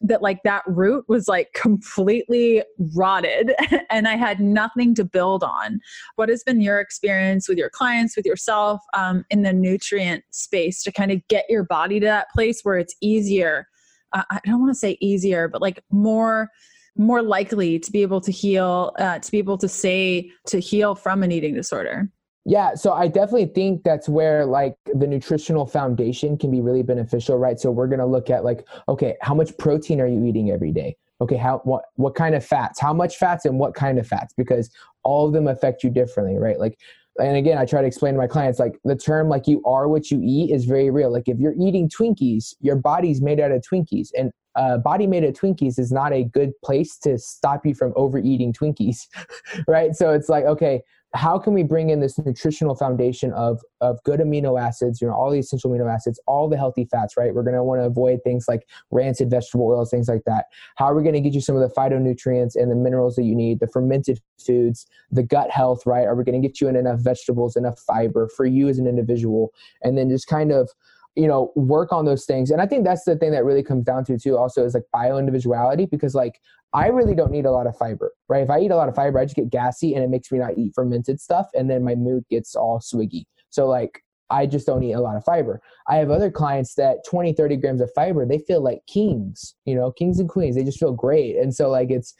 that like that root was like completely rotted and I had nothing to build on. What has been your experience with your clients, with yourself um, in the nutrient space to kind of get your body to that place where it's easier? Uh, I don't want to say easier, but like more more likely to be able to heal, uh, to be able to say to heal from an eating disorder. Yeah, so I definitely think that's where like the nutritional foundation can be really beneficial, right? So we're going to look at like okay, how much protein are you eating every day? Okay, how what what kind of fats? How much fats and what kind of fats because all of them affect you differently, right? Like and again, I try to explain to my clients like the term like you are what you eat is very real. Like if you're eating Twinkies, your body's made out of Twinkies and uh, body made of Twinkies is not a good place to stop you from overeating Twinkies, right? So it's like, okay, how can we bring in this nutritional foundation of of good amino acids you know all the essential amino acids all the healthy fats right? We're going to want to avoid things like rancid vegetable oils things like that. How are we going to get you some of the phytonutrients and the minerals that you need the fermented foods the gut health right? Are we going to get you in enough vegetables enough fiber for you as an individual? And then just kind of you know work on those things and i think that's the thing that really comes down to too also is like bio individuality because like I really don't need a lot of fiber, right? If I eat a lot of fiber, I just get gassy and it makes me not eat fermented stuff. And then my mood gets all swiggy. So, like, I just don't eat a lot of fiber. I have other clients that 20, 30 grams of fiber, they feel like kings, you know, kings and queens. They just feel great. And so, like, it's,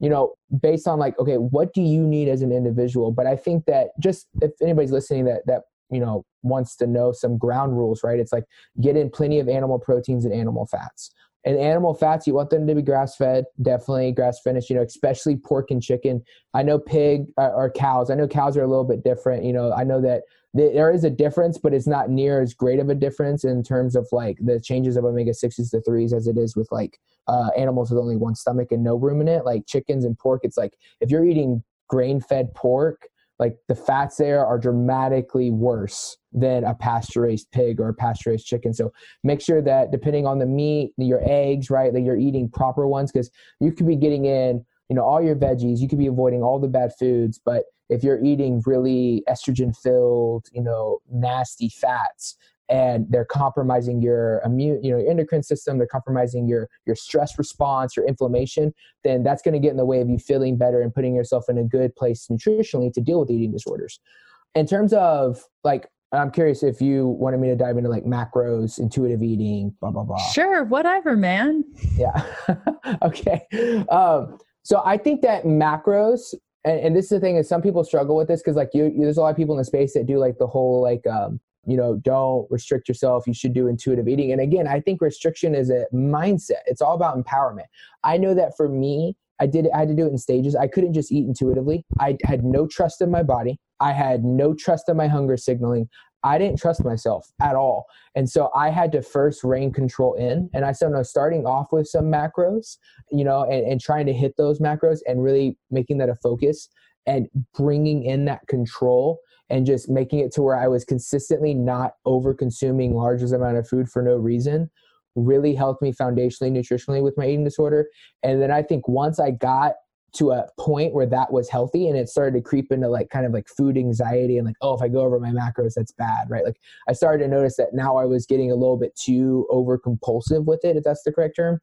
you know, based on like, okay, what do you need as an individual? But I think that just if anybody's listening that, that, you know, wants to know some ground rules, right? It's like get in plenty of animal proteins and animal fats. And animal fats you want them to be grass fed definitely grass finished you know especially pork and chicken. I know pig uh, or cows. I know cows are a little bit different you know. I know that there is a difference but it's not near as great of a difference in terms of like the changes of omega 6s to 3s as it is with like uh, animals with only one stomach and no ruminant like chickens and pork it's like if you're eating grain fed pork like the fats there are dramatically worse than a pasture raised pig or a pasture raised chicken. So make sure that depending on the meat, your eggs, right, that you're eating proper ones because you could be getting in, you know, all your veggies, you could be avoiding all the bad foods, but if you're eating really estrogen filled, you know, nasty fats, and they're compromising your immune you know your endocrine system they're compromising your your stress response your inflammation then that's going to get in the way of you feeling better and putting yourself in a good place nutritionally to deal with eating disorders. In terms of like i'm curious if you wanted me to dive into like macros intuitive eating blah blah blah. Sure whatever man. Yeah. Okay. Um, so i think that macros and, and, this is the thing is some people struggle with this because like you, there's a lot of people in the space that do like the whole like um, you know don't restrict yourself. You should do intuitive eating. And again i think restriction is a mindset. It's all about empowerment. I know that for me i did i had to do it in stages. I couldn't just eat intuitively. I had no trust in my body. I had no trust in my hunger signaling. I didn't trust myself at all. And so i had to first rein control in. And i said no starting off with some macros you know and, and trying to hit those macros and really making that a focus and bringing in that control and just making it to where I was consistently not over consuming largest amount of food for no reason really helped me foundationally nutritionally with my eating disorder. And then I think once I got to a point where that was healthy and it started to creep into like kind of like food anxiety and like oh if i go over my macros that's bad right? Like i started to notice that now i was getting a little bit too over compulsive with it if that's the correct term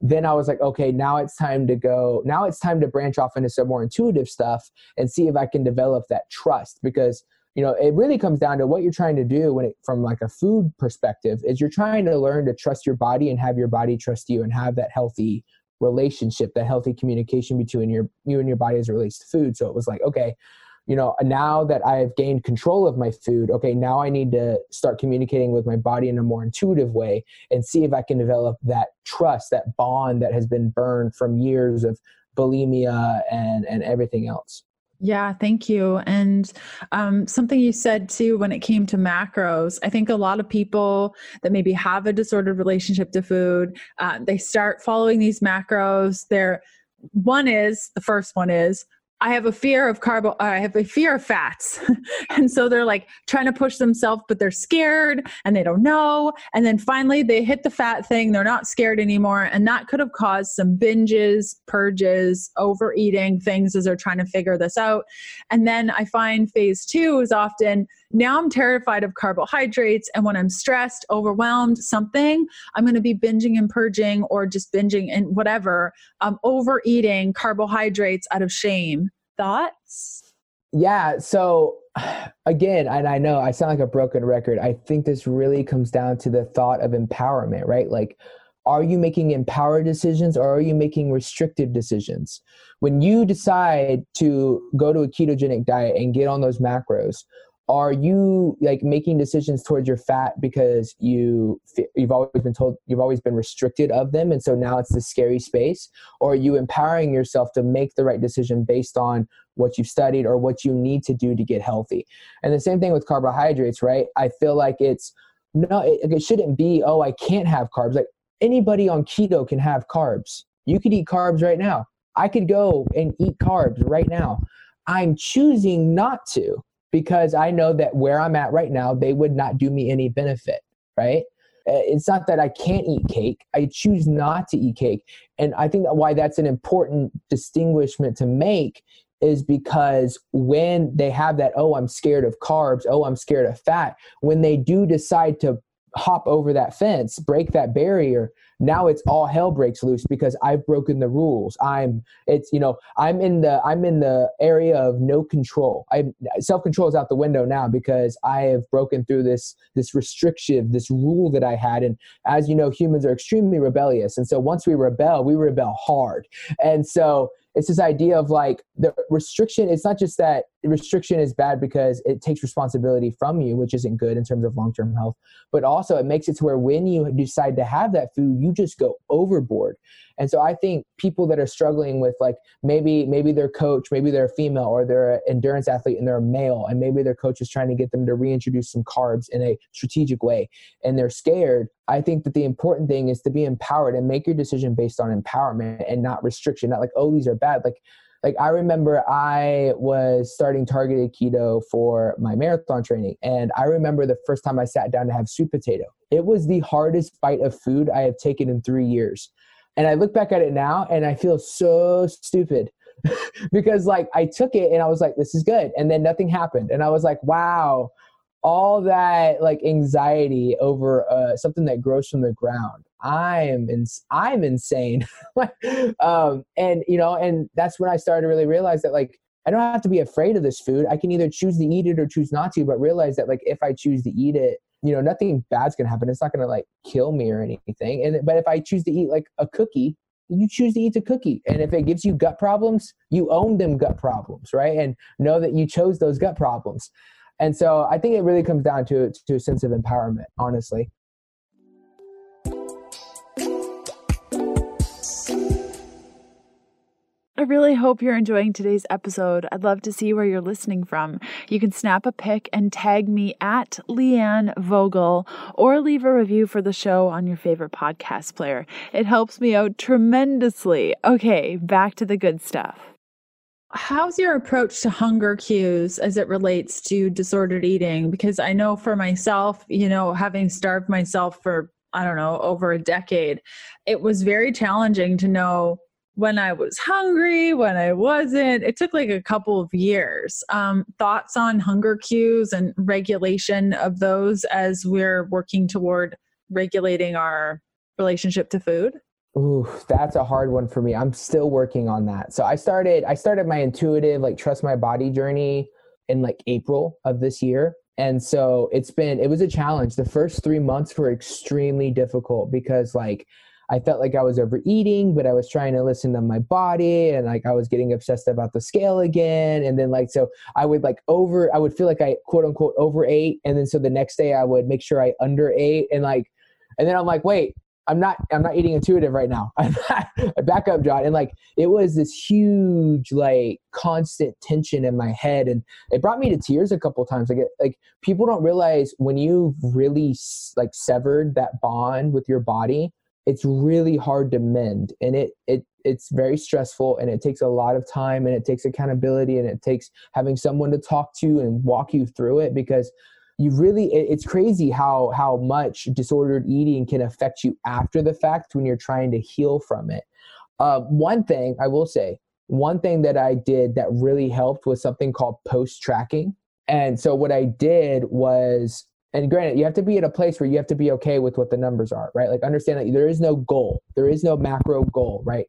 then i was like okay now it's time to go now it's time to branch off into some more intuitive stuff and see if i can develop that trust because you know it really comes down to what you're trying to do when it from like a food perspective is you're trying to learn to trust your body and have your body trust you and have that healthy relationship, that healthy communication between your you and your body as relates to food. So it was like, okay, you know, now that I've gained control of my food, okay, now I need to start communicating with my body in a more intuitive way and see if I can develop that trust, that bond that has been burned from years of bulimia and and everything else. Yeah, thank you. And um, something you said too when it came to macros, I think a lot of people that maybe have a disordered relationship to food, uh, they start following these macros. They're one is the first one is I have a fear of carbo, uh, I have a fear of fats. and so they're like trying to push themselves, but they're scared and they don't know. And then finally they hit the fat thing. They're not scared anymore. And that could have caused some binges, purges, overeating things as they're trying to figure this out. And then I find phase two is often now I'm terrified of carbohydrates. And when I'm stressed, overwhelmed, something, I'm going to be binging and purging or just binging and whatever, I'm overeating carbohydrates out of shame. Thoughts? Yeah. So, again, and I know I sound like a broken record. I think this really comes down to the thought of empowerment, right? Like, are you making empowered decisions or are you making restrictive decisions? When you decide to go to a ketogenic diet and get on those macros, are you like making decisions towards your fat because you you've always been told you've always been restricted of them and so now it's the scary space? Or are you empowering yourself to make the right decision based on what you've studied or what you need to do to get healthy? And the same thing with carbohydrates right? I feel like it's no it, it shouldn't be oh i can't have carbs. Like anybody on keto can have carbs. You could eat carbs right now. I could go and eat carbs right now. I'm choosing not to because I know that where I'm at right now, they would not do me any benefit, right? Uh, it's not that I can't eat cake. I choose not to eat cake. And I think that why that's an important distinguishment to make is because when they have that, oh, I'm scared of carbs, oh, I'm scared of fat, when they do decide to hop over that fence, break that barrier, now it's all hell breaks loose because I've broken the rules. I'm it's you know I'm in the I'm in the area of no control. I self control is out the window now because I have broken through this this restriction, this rule that I had. And as you know, humans are extremely rebellious, and so once we rebel, we rebel hard. And so it's this idea of like the restriction it's not just that restriction is bad because it takes responsibility from you which isn't good in terms of long-term health. But also it makes it to where when you decide to have that food you just go overboard. And so i think people that are struggling with like maybe maybe their coach maybe they're a female or they're an endurance athlete and they're a male and maybe their coach is trying to get them to reintroduce some carbs in a strategic way and they're scared i think that the important thing is to be empowered and make your decision based on empowerment and not restriction not like oh these are bad. Like like I remember I was starting targeted keto for my marathon training and I remember the first time I sat down to have sweet potato. It was the hardest bite of food I have taken in 3 years. And I look back at it now and I feel so stupid because like I took it and I was like this is good and then nothing happened and I was like wow all that like anxiety over uh, something that grows from the ground i'm in, i'm insane. Um, and you know and that's when i started to really realize that like i don't have to be afraid of this food. I can either choose to eat it or choose not to but realize that like if i choose to eat it you know nothing bad's gonna happen. It's not gonna like kill me or anything. And but if i choose to eat like a cookie you choose to eat the cookie. And if it gives you gut problems you own them gut problems right? And know that you chose those gut problems. And so I think it really comes down to to a sense of empowerment, honestly. I really hope you're enjoying today's episode. I'd love to see where you're listening from. You can snap a pic and tag me at Leanne Vogel or leave a review for the show on your favorite podcast player. It helps me out tremendously. Okay, back to the good stuff. How's your approach to hunger cues as it relates to disordered eating? Because I know for myself, you know, having starved myself for, I don't know, over a decade, it was very challenging to know when I was hungry, when I wasn't. It took like a couple of years. Um, thoughts on hunger cues and regulation of those as we're working toward regulating our relationship to food? Ooh, that's a hard one for me. I'm still working on that. So I started I started my intuitive like trust my body journey in like April of this year. And so it's been it was a challenge. The first 3 months were extremely difficult because like I felt like I was overeating, but I was trying to listen to my body and like I was getting obsessed about the scale again. And then like so I would like over I would feel like I quote unquote overate. And then so the next day I would make sure I underate and like and then I'm like, wait, I'm not I'm not eating intuitive right now. I back up, John. And like it was this huge like constant tension in my head, and it brought me to tears a couple times. Like it, like people don't realize when you really like severed that bond with your body, it's really hard to mend, and it it it's very stressful, and it takes a lot of time, and it takes accountability, and it takes having someone to talk to and walk you through it because you really it's crazy how how much disordered eating can affect you after the fact when you're trying to heal from it. Uh, one thing i will say one thing that i did that really helped was something called post tracking and so what i did was and granted you have to be at a place where you have to be okay with what the numbers are right like understand that there is no goal there is no macro goal right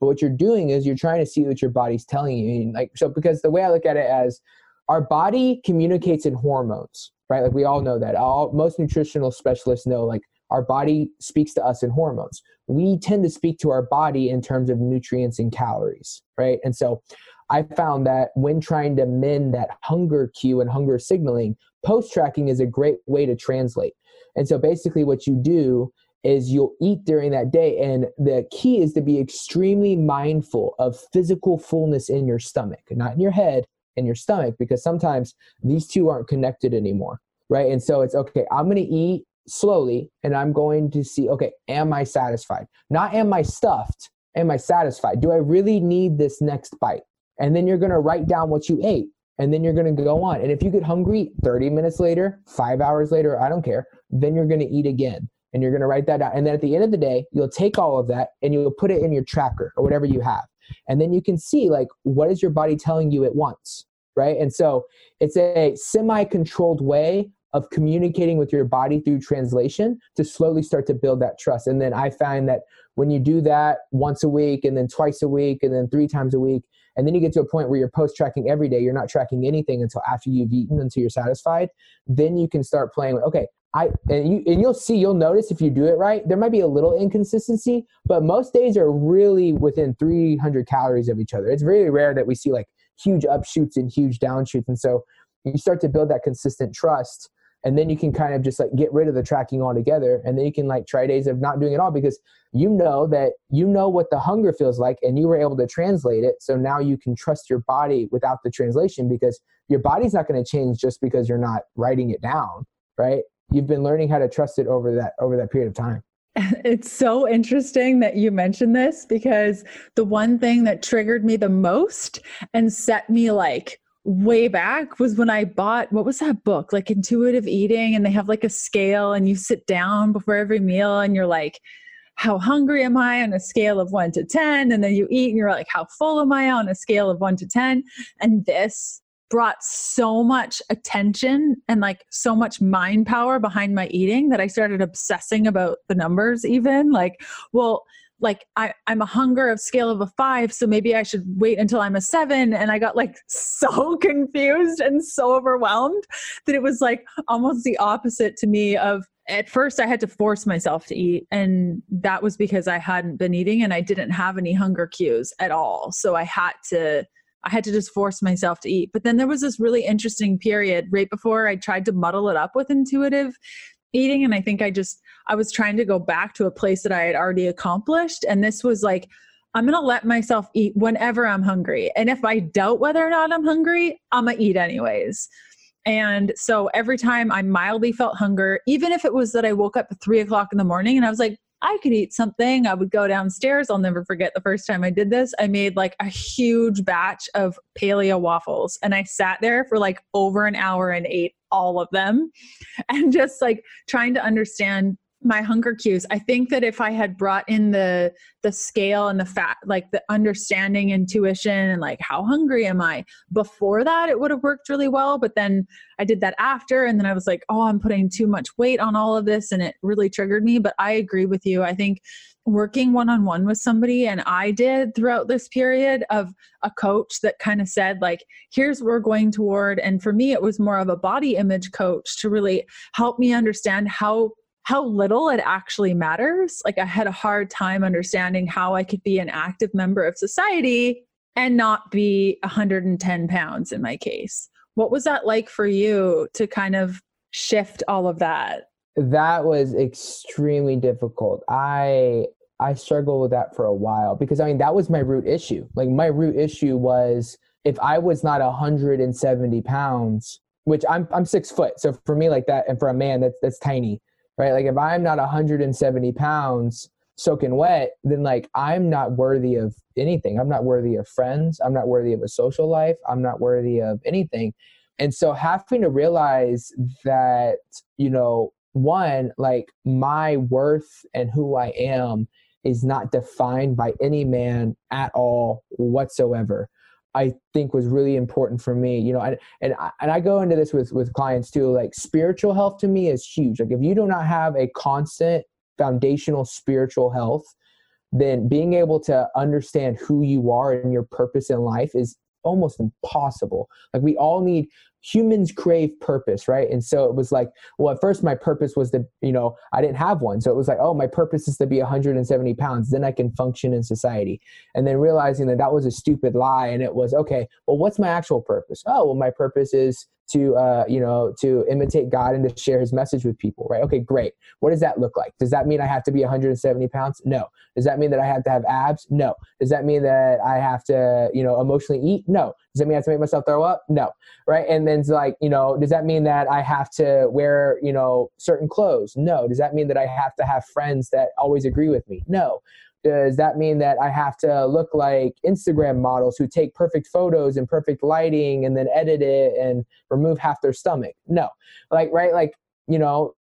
but what you're doing is you're trying to see what your body's telling you like so because the way i look at it as our body communicates in hormones right? Like we all know that. All most nutritional specialists know like our body speaks to us in hormones. We tend to speak to our body in terms of nutrients and calories, right? And so I found that when trying to mend that hunger cue and hunger signaling, post tracking is a great way to translate. And so basically, what you do is you'll eat during that day. And the key is to be extremely mindful of physical fullness in your stomach, not in your head, in your stomach because sometimes these two aren't connected anymore right and so it's okay i'm going to eat slowly and i'm going to see okay am i satisfied not am i stuffed am i satisfied do i really need this next bite and then you're going to write down what you ate and then you're going to go on. And if you get hungry 30 minutes later 5 hours later i don't care then you're going to eat again and you're going to write that down. And then at the end of the day you'll take all of that and you'll put it in your tracker or whatever you have. And then you can see like what is your body telling you it wants? right? And so it's a semi controlled way of communicating with your body through translation to slowly start to build that trust. And then i find that when you do that once a week and then twice a week and then three times a week and then you get to a point where you're post tracking every day you're not tracking anything until after you've eaten until you're satisfied. Then you can start playing with okay I and you and you'll see you'll notice if you do it right there might be a little inconsistency but most days are really within 300 calories of each other. It's really rare that we see like huge upshoots and huge downshoots. And so you start to build that consistent trust and then you can kind of just like get rid of the tracking altogether. And then you can like try days of not doing it all because you know that you know what the hunger feels like and you were able to translate it. So now you can trust your body without the translation because your body's not going to change just because you're not writing it down right? You've been learning how to trust it over that over that period of time. It's so interesting that you mentioned this because the one thing that triggered me the most and set me like way back was when I bought what was that book? Like intuitive eating and they have like a scale and you sit down before every meal and you're like how hungry am I? on a scale of 1 to 10 and then you eat and you're like how full am I? on a scale of 1 to 10 and this brought so much attention and like so much mind power behind my eating that I started obsessing about the numbers even. Like well like I, I'm a hunger of scale of a five, so maybe I should wait until I'm a seven. And I got like so confused and so overwhelmed that it was like almost the opposite to me of at first I had to force myself to eat. And that was because I hadn't been eating and I didn't have any hunger cues at all. So I had to I had to just force myself to eat. But then there was this really interesting period right before I tried to muddle it up with intuitive eating. And I think I just, I was trying to go back to a place that I had already accomplished. And this was like, I'm going to let myself eat whenever I'm hungry. And if I doubt whether or not I'm hungry, I'm going to eat anyways. And so every time I mildly felt hunger, even if it was that I woke up at three o'clock in the morning and I was like, I could eat something. I would go downstairs. I'll never forget the first time I did this. I made like a huge batch of paleo waffles and I sat there for like over an hour and ate all of them and just like trying to understand my hunger cues. I think that if I had brought in the the scale and the fact like the understanding intuition and like how hungry am I before that it would have worked really well, but then I did that after and then I was like, "Oh, I'm putting too much weight on all of this." And it really triggered me, but I agree with you. I think working one on one with somebody, and I did throughout this period of a coach that kind of said, like, here's where we're going toward. And for me, it was more of a body image coach to really help me understand how how little it actually matters. Like I had a hard time understanding how I could be an active member of society and not be 110 pounds in my case. What was that like for you to kind of shift all of that? That was extremely difficult. I I struggled with that for a while because I mean that was my root issue. Like my root issue was if I was not 170 pounds, which I'm I'm six foot, so for me like that, and for a man that's that's tiny right? Like if I'm not 170 pounds soaking wet, then like I'm not worthy of anything. I'm not worthy of friends. I'm not worthy of a social life. I'm not worthy of anything. And so having to realize that, you know, one, like my worth and who I am is not defined by any man at all whatsoever. I think was really important for me, you know, and and I, and I go into this with with clients too. Like spiritual health to me is huge. Like if you do not have a constant foundational spiritual health, then being able to understand who you are and your purpose in life is almost impossible. Like we all need humans crave purpose, right? And so it was like, well, at first my purpose was to, you know, I didn't have one. So it was like, oh, my purpose is to be 170 pounds. Then I can function in society. And then realizing that that was a stupid lie. And it was, okay, well, what's my actual purpose? Oh, well, my purpose is to uh, you know to imitate god and to share his message with people right? Okay great. What does that look like? Does that mean i have to be 170 pounds? No. Does that mean that i have to have abs? No. Does that mean that i have to you know emotionally eat? No. Does that mean i have to make myself throw up? No. Right? And then it's like you know does that mean that i have to wear you know certain clothes? No. Does that mean that i have to have friends that always agree with me? No does that mean that I have to look like Instagram models who take perfect photos and perfect lighting and then edit it and remove half their stomach? No. Like, right? Like, you know,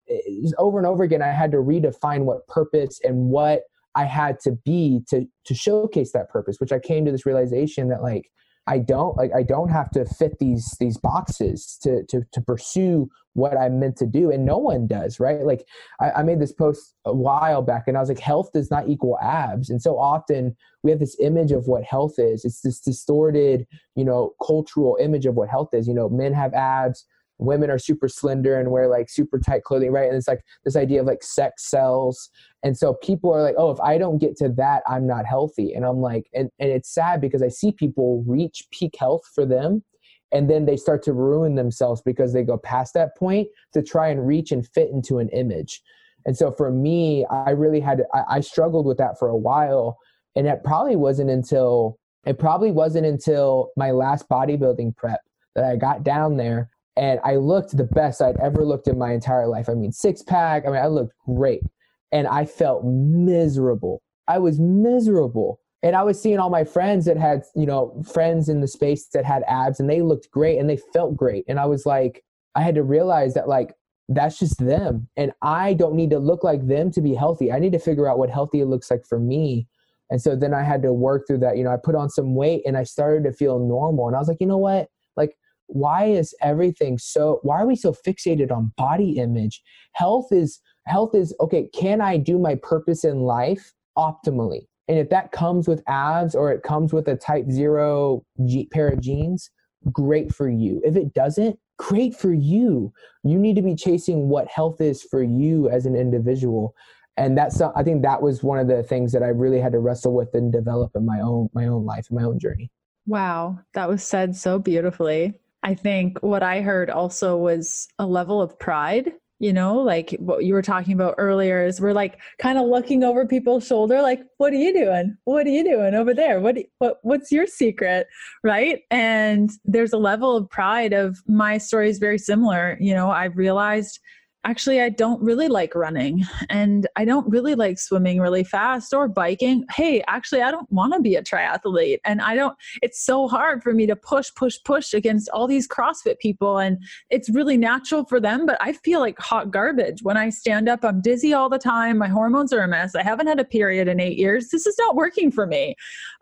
over and over again, I had to redefine what purpose and what I had to be to to showcase that purpose, which I came to this realization that like I don't like I don't have to fit these these boxes to to to pursue what I'm meant to do, and no one does, right? Like I, I, made this post a while back, and I was like, health does not equal abs, and so often we have this image of what health is. It's this distorted, you know, cultural image of what health is. You know, men have abs, women are super slender and wear like super tight clothing, right? And it's like this idea of like sex sells. And so people are like, oh, if I don't get to that, I'm not healthy. And I'm like, and, and it's sad because I see people reach peak health for them and then they start to ruin themselves because they go past that point to try and reach and fit into an image. And so for me, I really had, I, I struggled with that for a while. And it probably wasn't until, it probably wasn't until my last bodybuilding prep that I got down there and I looked the best I'd ever looked in my entire life. I mean, six pack. I mean, I looked great, and I felt miserable. I was miserable, and I was seeing all my friends that had, you know, friends in the space that had abs, and they looked great and they felt great, and I was like, I had to realize that like that's just them, and I don't need to look like them to be healthy. I need to figure out what healthy looks like for me. And so then I had to work through that. You know, I put on some weight and I started to feel normal. And I was like, you know what? Like why is everything so why are we so fixated on body image health is health is okay can i do my purpose in life optimally and if that comes with abs or it comes with a type 0 G- pair of jeans great for you. If it doesn't great for you. You need to be chasing what health is for you as an individual. And that's i think that was one of the things that i really had to wrestle with and develop in my own my own life and my own journey. Wow. That was said so beautifully. I think what I heard also was a level of pride. You know, like what you were talking about earlier is we're like kind of looking over people's shoulder, like, what are you doing? What are you doing over there? What, what what's your secret? Right. And there's a level of pride of my story is very similar. You know, I've realized actually, I don't really like running and I don't really like swimming really fast or biking. Hey, actually, I don't want to be a triathlete. And I don't, it's so hard for me to push, push, push against all these CrossFit people. And it's really natural for them, but I feel like hot garbage. When I stand up, I'm dizzy all the time. My hormones are a mess. I haven't had a period in eight years. This is not working for me.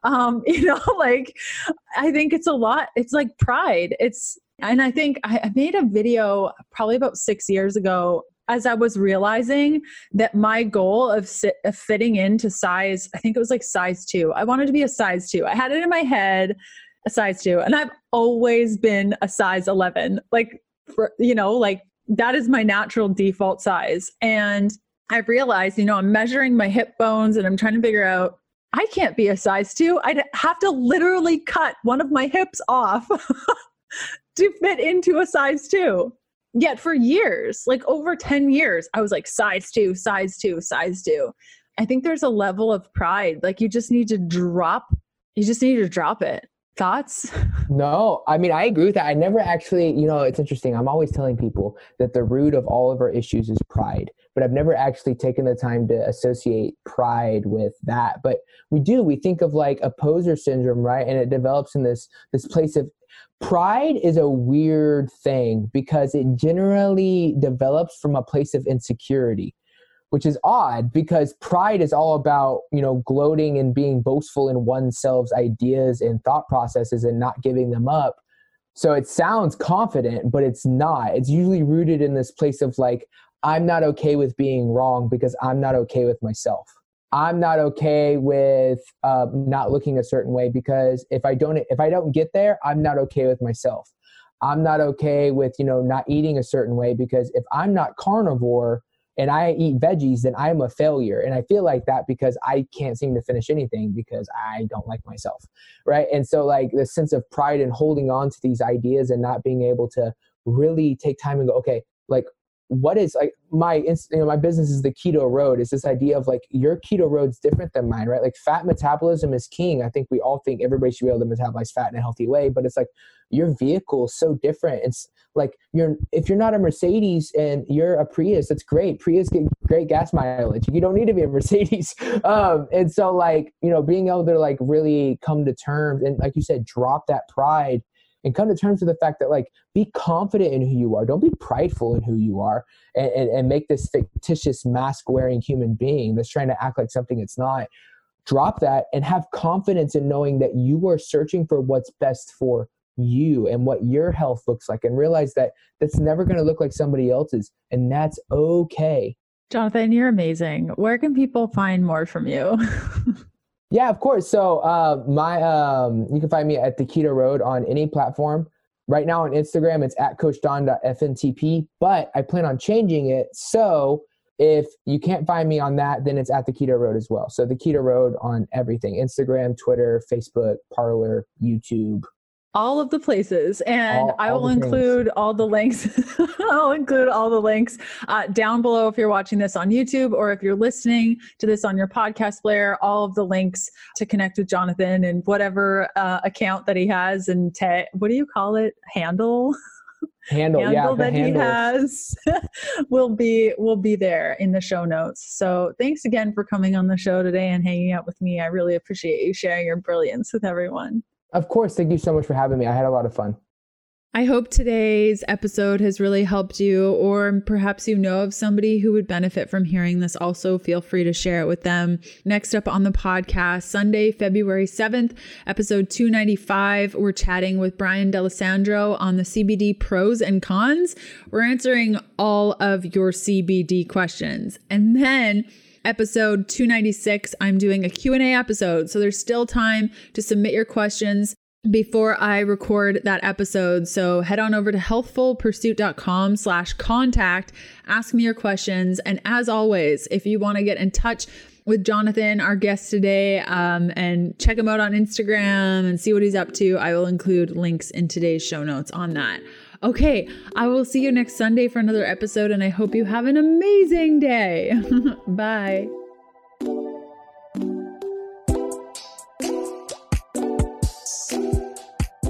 Um, you know, like I think it's a lot. It's like pride. It's, and I think I made a video probably about six years ago as I was realizing that my goal of, sit, of fitting into size, I think it was like size two. I wanted to be a size two. I had it in my head, a size two, and I've always been a size 11. Like, for, you know, like that is my natural default size. And I realized, you know, I'm measuring my hip bones and I'm trying to figure out I can't be a size two. I'd have to literally cut one of my hips off to fit into a size two. Yet for years, like over 10 years, I was like size two, size two, size two. I think there's a level of pride. Like you just need to drop, you just need to drop it. Thoughts? No, I mean, I agree with that. I never actually, you know, it's interesting. I'm always telling people that the root of all of our issues is pride, but I've never actually taken the time to associate pride with that. But we do, we think of like imposter syndrome, right? And it develops in this this place of pride is a weird thing because it generally develops from a place of insecurity which is odd because pride is all about you know gloating and being boastful in oneself's ideas and thought processes and not giving them up. So it sounds confident but it's not. It's usually rooted in this place of like i'm not okay with being wrong because i'm not okay with myself I'm not okay with uh, not looking a certain way because if I don't if I don't get there, I'm not okay with myself. I'm not okay with you know not eating a certain way because if I'm not carnivore and I eat veggies, then I'm a failure. And I feel like that because I can't seem to finish anything because I don't like myself, right? And so like the sense of pride and holding on to these ideas and not being able to really take time and go, okay, like what is like my you know my business is the keto road. Is this idea of like your keto road's different than mine right? Like fat metabolism is king. I think we all think everybody should be able to metabolize fat in a healthy way but it's like your vehicle is so different. It's like you're if you're not a mercedes and you're a prius that's great. Prius get great gas mileage. You don't need to be a mercedes. Um and so like you know being able to like really come to terms and like you said drop that pride and come to terms with the fact that like be confident in who you are. Don't be prideful in who you are and, and, and make this fictitious mask wearing human being that's trying to act like something it's not. Drop that and have confidence in knowing that you are searching for what's best for you and what your health looks like and realize that that's never going to look like somebody else's and that's okay. Jonathan you're amazing. Where can people find more from you Yeah, of course. So uh, my um, you can find me at the Keto Road on any platform. Right now on Instagram, it's at coachdon.fntp, but I plan on changing it. So if you can't find me on that, then it's at the Keto Road as well. So the Keto Road on everything Instagram, Twitter, Facebook, Parler, YouTube, all of the places and all, i will include things. all the links i'll include all the links uh, down below if you're watching this on youtube or if you're listening to this on your podcast player all of the links to connect with jonathan and whatever uh, account that he has and te- what do you call it? Handle? Handle, handle yeah, that he has will be will be there in the show notes. So thanks again for coming on the show today and hanging out with me. I really appreciate you sharing your brilliance with everyone of course. Thank you so much for having me. I had a lot of fun. I hope today's episode has really helped you, or perhaps you know of somebody who would benefit from hearing this. Also, feel free to share it with them. Next up on the podcast, Sunday, February 7th, episode 295, we're chatting with Brian D'Alessandro on the CBD pros and cons. We're answering all of your CBD questions. And then episode 296, I'm doing a Q&A episode. So there's still time to submit your questions before I record that episode. So head on over to healthfulpursuit.com slash contact, ask me your questions. And as always, if you want to get in touch with Jonathan, our guest today, um, and check him out on Instagram and see what he's up to, I will include links in today's show notes on that. Okay, I will see you next Sunday for another episode, and I hope you have an amazing day. Bye.